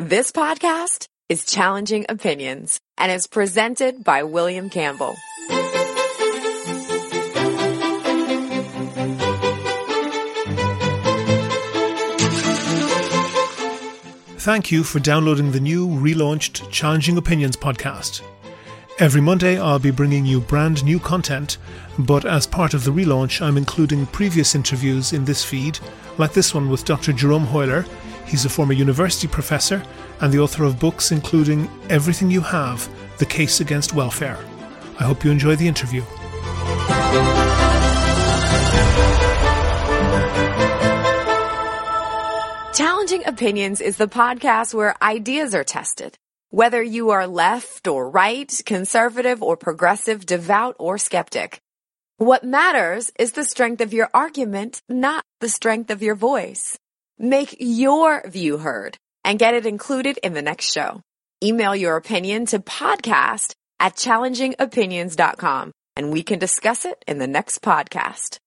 This podcast is Challenging Opinions and is presented by William Campbell. Thank you for downloading the new relaunched Challenging Opinions podcast. Every Monday, I'll be bringing you brand new content, but as part of the relaunch, I'm including previous interviews in this feed, like this one with Dr. Jerome Huyler. He's a former university professor and the author of books including Everything You Have The Case Against Welfare. I hope you enjoy the interview. Challenging Opinions is the podcast where ideas are tested. Whether you are left or right, conservative or progressive, devout or skeptic. What matters is the strength of your argument, not the strength of your voice. Make your view heard and get it included in the next show. Email your opinion to podcast at challengingopinions.com and we can discuss it in the next podcast.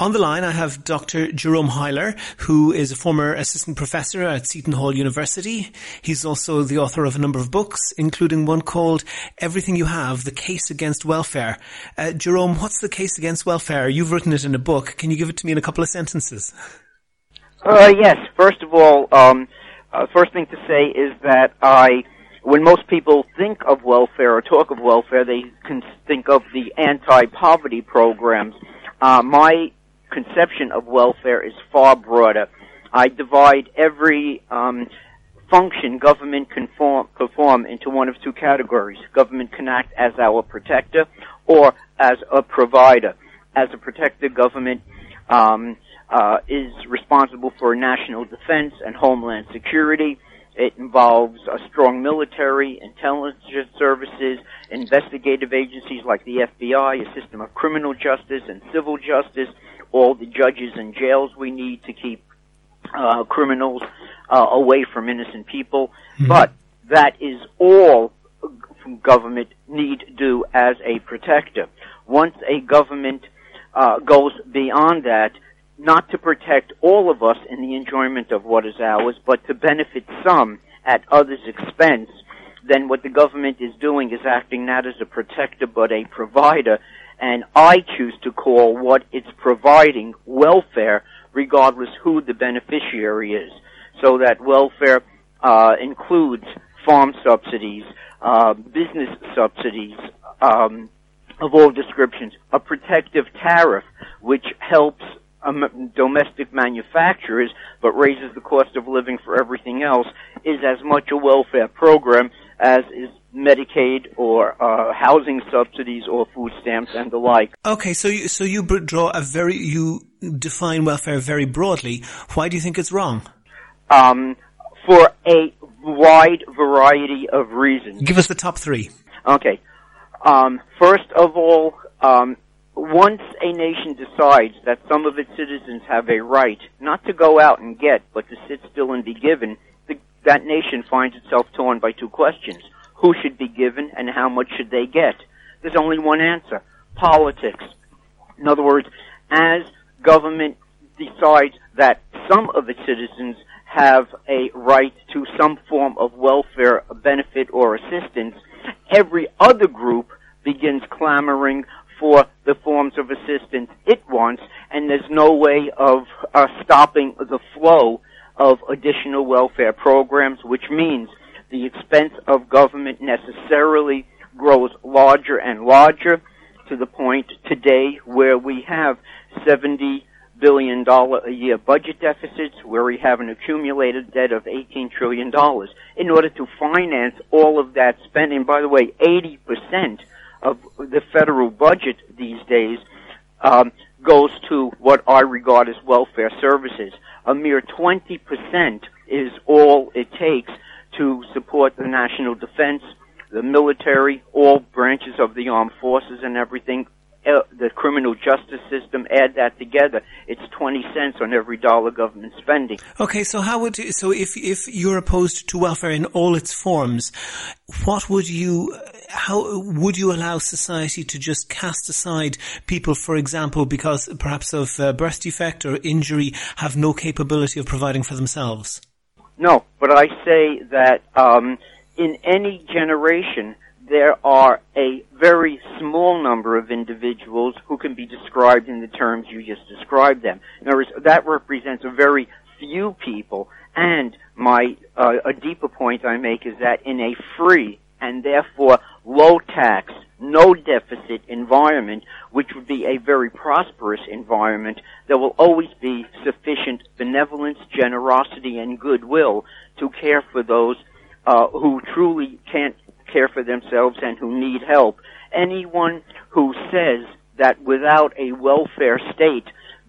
On the line, I have Dr. Jerome Huyler, who is a former assistant professor at Seton Hall University. He's also the author of a number of books, including one called Everything You Have, The Case Against Welfare. Uh, Jerome, what's the case against welfare? You've written it in a book. Can you give it to me in a couple of sentences? Uh, yes. First of all, um, uh, first thing to say is that I, when most people think of welfare or talk of welfare, they can think of the anti-poverty programs. Uh, my conception of welfare is far broader. I divide every um, function government can form, perform into one of two categories. Government can act as our protector or as a provider. As a protector, government um, uh, is responsible for national defense and homeland security. It involves a strong military, intelligence services, investigative agencies like the FBI, a system of criminal justice and civil justice, all the judges and jails we need to keep uh, criminals uh, away from innocent people. Mm-hmm. But that is all government need do as a protector. Once a government uh, goes beyond that, not to protect all of us in the enjoyment of what is ours, but to benefit some at others' expense, then what the government is doing is acting not as a protector but a provider and I choose to call what it's providing welfare regardless who the beneficiary is. So that welfare uh, includes farm subsidies, uh, business subsidies um, of all descriptions, a protective tariff which helps um, domestic manufacturers but raises the cost of living for everything else is as much a welfare program as is Medicaid or uh, housing subsidies or food stamps and the like. Okay, so you, so you draw a very you define welfare very broadly. Why do you think it's wrong? Um, for a wide variety of reasons. Give us the top three. Okay. Um, first of all, um, once a nation decides that some of its citizens have a right not to go out and get, but to sit still and be given, the, that nation finds itself torn by two questions who should be given and how much should they get. There's only one answer. Politics. In other words, as government decides that some of its citizens have a right to some form of welfare benefit or assistance, every other group begins clamoring for the forms of assistance it wants, and there's no way of uh, stopping the flow of additional welfare programs, which means the expense of government necessarily grows larger and larger to the point today where we have 70 billion dollar a year budget deficits where we have an accumulated debt of 18 trillion dollars. In order to finance all of that spending by the way 80% of the federal budget these days um, goes to what I regard as welfare services. A mere 20% is all it takes to support the national defense, the military, all branches of the armed forces and everything, uh, the criminal justice system, add that together, it's 20 cents on every dollar government spending. Okay, so how would, so if, if you're opposed to welfare in all its forms, what would you how would you allow society to just cast aside people, for example, because perhaps of uh, birth defect or injury, have no capability of providing for themselves? No, but I say that um, in any generation there are a very small number of individuals who can be described in the terms you just described them. In other words, that represents a very few people. And my uh, a deeper point I make is that in a free and therefore low tax, no deficit environment, which would be a very prosperous environment, there will always be sufficient benevolence, generosity, and goodwill to care for those uh, who truly can't care for themselves and who need help. Anyone who says that without a welfare state,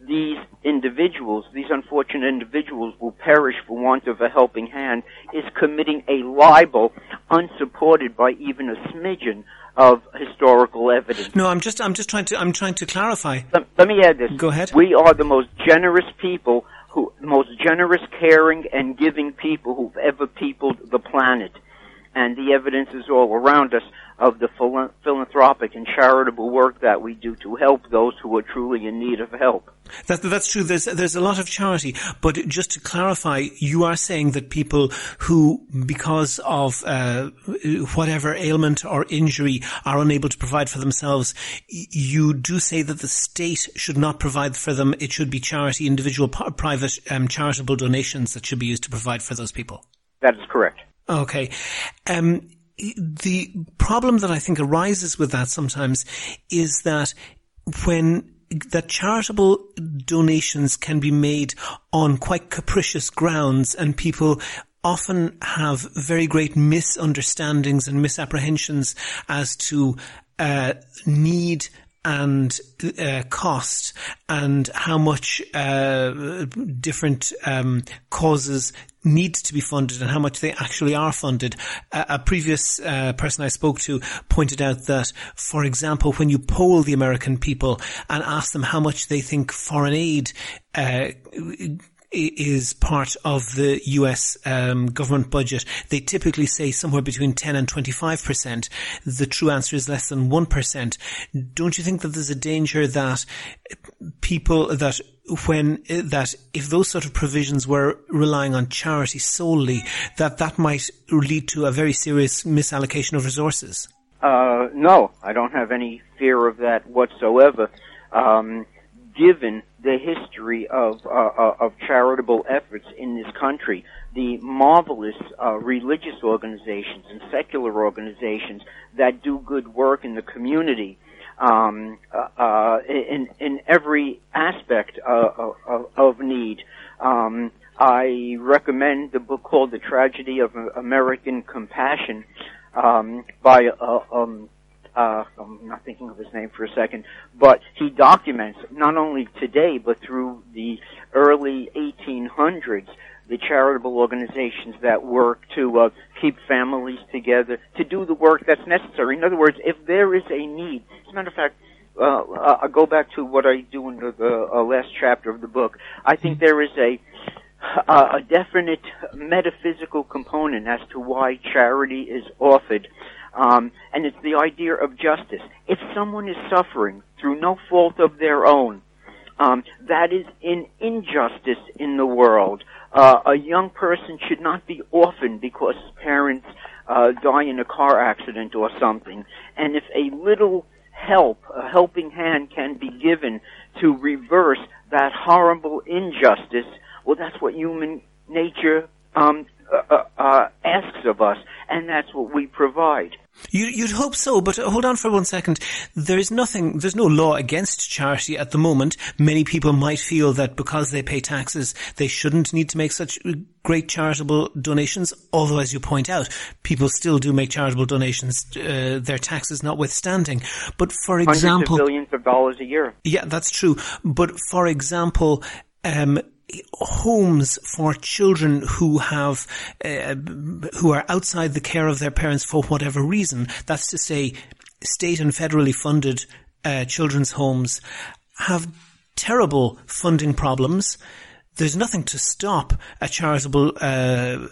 these individuals, these unfortunate individuals will perish for want of a helping hand is committing a libel unsupported by even a smidgen of historical evidence. No, I'm just, I'm just trying to, I'm trying to clarify. Let, let me add this. Go ahead. We are the most generous people who, the most generous, caring, and giving people who've ever peopled the planet. And the evidence is all around us of the philanthropic and charitable work that we do to help those who are truly in need of help. That, that's true. There's, there's a lot of charity, but just to clarify, you are saying that people who, because of uh, whatever ailment or injury, are unable to provide for themselves, you do say that the state should not provide for them. It should be charity, individual, private, um, charitable donations that should be used to provide for those people. That is correct. Okay. Um, the problem that I think arises with that sometimes is that when that charitable donations can be made on quite capricious grounds and people often have very great misunderstandings and misapprehensions as to uh, need and uh, cost and how much uh, different um, causes need to be funded and how much they actually are funded. Uh, a previous uh, person I spoke to pointed out that, for example, when you poll the American people and ask them how much they think foreign aid uh, is part of the US um, government budget, they typically say somewhere between 10 and 25%. The true answer is less than 1%. Don't you think that there's a danger that people, that when, that if those sort of provisions were relying on charity solely, that that might lead to a very serious misallocation of resources? Uh, no, I don't have any fear of that whatsoever. Um, given the history of uh, uh, of charitable efforts in this country, the marvelous uh, religious organizations and secular organizations that do good work in the community um, uh, uh in in every aspect uh, of, of need. Um, I recommend the book called The Tragedy of American Compassion um, by um, uh, I'm not thinking of his name for a second, but he documents not only today but through the early 1800s the charitable organizations that work to uh, keep families together, to do the work that's necessary. In other words, if there is a need, as a matter of fact, uh, I'll go back to what I do in the, the uh, last chapter of the book. I think there is a a definite metaphysical component as to why charity is offered um, and it's the idea of justice. If someone is suffering through no fault of their own, um, that is an injustice in the world. Uh, a young person should not be orphaned because his parents uh, die in a car accident or something. And if a little help, a helping hand can be given to reverse that horrible injustice, well, that's what human nature um, uh, uh, uh asks of us, and that's what we provide. You, would hope so, but hold on for one second. There is nothing, there's no law against charity at the moment. Many people might feel that because they pay taxes, they shouldn't need to make such great charitable donations. Although, as you point out, people still do make charitable donations, uh, their taxes notwithstanding. But for example, billions of dollars a year. Yeah, that's true. But for example, um, homes for children who have uh, who are outside the care of their parents for whatever reason. That's to say, state and federally funded uh, children's homes have terrible funding problems. There's nothing to stop a charitable uh,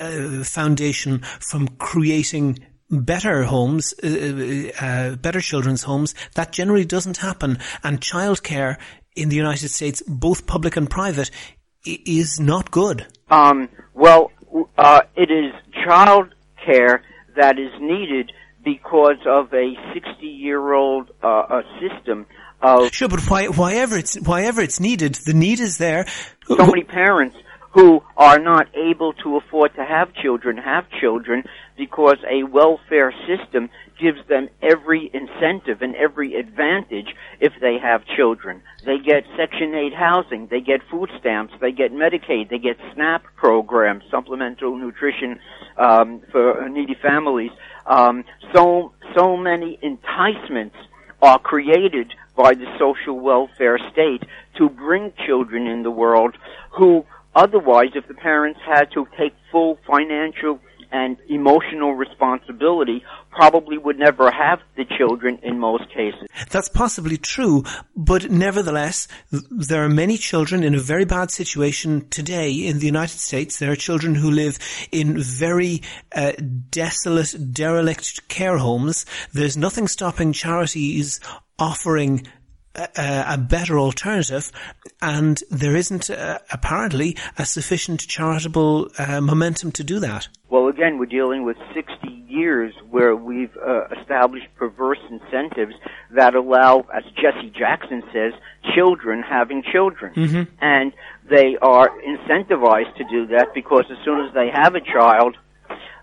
uh foundation from creating better homes, uh, uh, better children's homes. That generally doesn't happen. And childcare in the United States, both public and private, is not good. Um, well, uh, it is child care that is needed because of a 60-year-old uh, system of sure, but why, why ever it's why ever it's needed, the need is there. So many parents who are not able to afford to have children have children because a welfare system gives them every incentive and every advantage if they have children. They get Section 8 housing, they get food stamps, they get Medicaid, they get SNAP programs, supplemental nutrition um, for needy families. Um, so so many enticements are created by the social welfare state to bring children in the world who Otherwise, if the parents had to take full financial and emotional responsibility, probably would never have the children in most cases. That's possibly true, but nevertheless, there are many children in a very bad situation today in the United States. There are children who live in very uh, desolate, derelict care homes. There's nothing stopping charities offering a, a better alternative, and there isn't uh, apparently a sufficient charitable uh, momentum to do that. Well, again, we're dealing with 60 years where we've uh, established perverse incentives that allow, as Jesse Jackson says, children having children. Mm-hmm. And they are incentivized to do that because as soon as they have a child,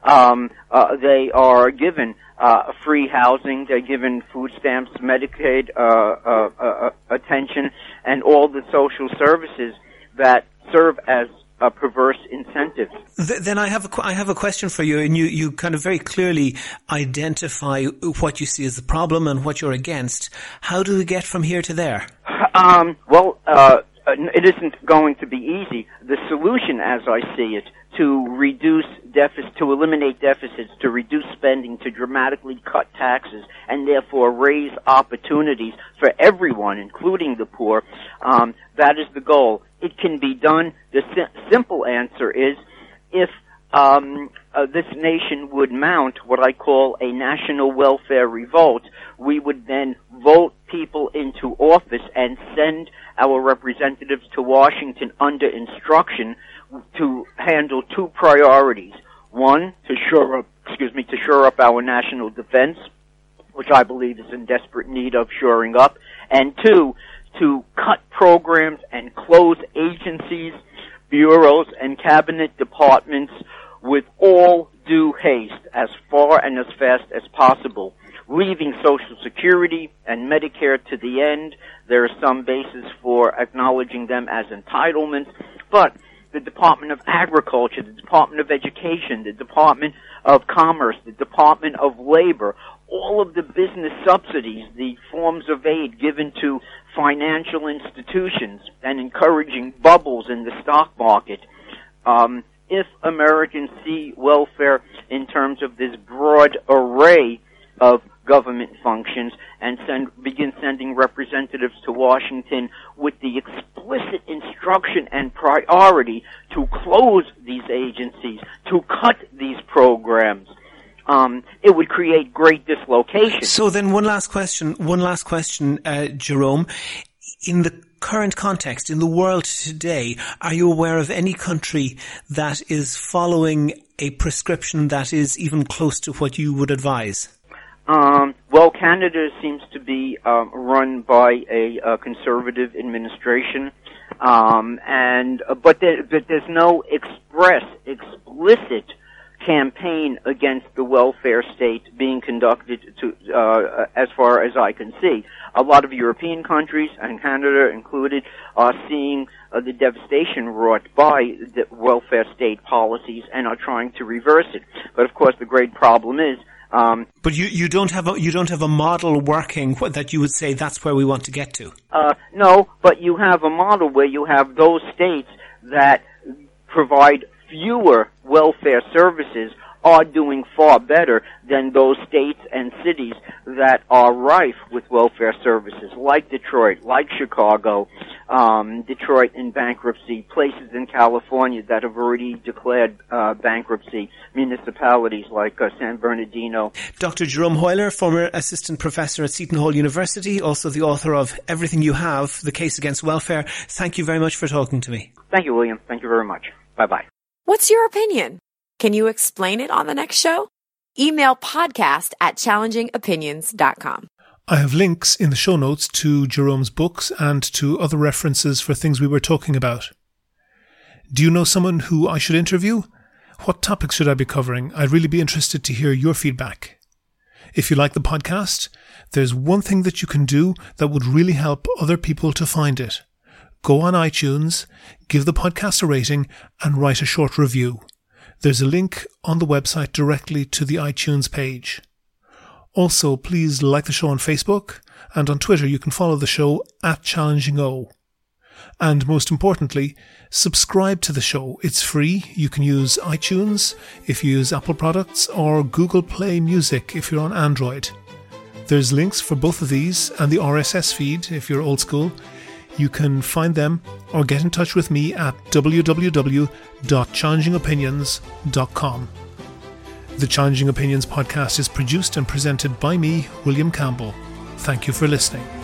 um, uh, they are given uh, free housing. They're given food stamps, Medicaid uh, uh, uh, attention, and all the social services that serve as a perverse incentives. then I have a, I have a question for you, and you, you kind of very clearly identify what you see as the problem and what you're against. How do we get from here to there? Um, well, uh, it isn't going to be easy. The solution, as I see it, to reduce deficits, to eliminate deficits, to reduce spending, to dramatically cut taxes, and therefore raise opportunities for everyone, including the poor. Um, that is the goal. It can be done. The si- simple answer is if um, uh, this nation would mount what I call a national welfare revolt, we would then vote people into office and send our representatives to Washington under instruction to handle two priorities. One, to shore up, excuse me, to shore up our national defense, which I believe is in desperate need of shoring up, and two, to cut programs and close agencies, bureaus, and cabinet departments with all due haste as far and as fast as possible, leaving Social Security and Medicare to the end. There is some basis for acknowledging them as entitlements, but the Department of Agriculture, the Department of Education, the Department of Commerce, the Department of Labor, all of the business subsidies, the forms of aid given to financial institutions and encouraging bubbles in the stock market. Um, if Americans see welfare in terms of this broad array of government functions and send, begin sending representatives to Washington with the explicit instruction and priority to close these agencies, to cut these programs. Um, it would create great dislocation. So then, one last question. One last question, uh, Jerome. In the current context in the world today, are you aware of any country that is following a prescription that is even close to what you would advise? Um, well, Canada seems to be um, run by a, a conservative administration, um, and uh, but, there, but there's no express, explicit campaign against the welfare state being conducted to, uh, as far as I can see. A lot of European countries, and Canada included, are seeing uh, the devastation wrought by the welfare state policies and are trying to reverse it. But of course, the great problem is um, but you, you don't have a you don't have a model working that you would say that's where we want to get to. Uh, no, but you have a model where you have those states that provide fewer welfare services are doing far better than those states and cities that are rife with welfare services, like Detroit, like Chicago, um, Detroit in bankruptcy, places in California that have already declared uh, bankruptcy, municipalities like uh, San Bernardino. Dr. Jerome Huyler, former assistant professor at Seton Hall University, also the author of Everything You Have, The Case Against Welfare. Thank you very much for talking to me. Thank you, William. Thank you very much. Bye bye. What's your opinion? Can you explain it on the next show? Email podcast at challengingopinions.com. I have links in the show notes to Jerome's books and to other references for things we were talking about. Do you know someone who I should interview? What topics should I be covering? I'd really be interested to hear your feedback. If you like the podcast, there's one thing that you can do that would really help other people to find it. Go on iTunes, give the podcast a rating, and write a short review. There's a link on the website directly to the iTunes page. Also, please like the show on Facebook, and on Twitter you can follow the show at Challenging O. And most importantly, subscribe to the show. It's free. You can use iTunes if you use Apple products or Google Play Music if you're on Android. There's links for both of these and the RSS feed if you're old school. You can find them or get in touch with me at www.challengingopinions.com. The Challenging Opinions podcast is produced and presented by me, William Campbell. Thank you for listening.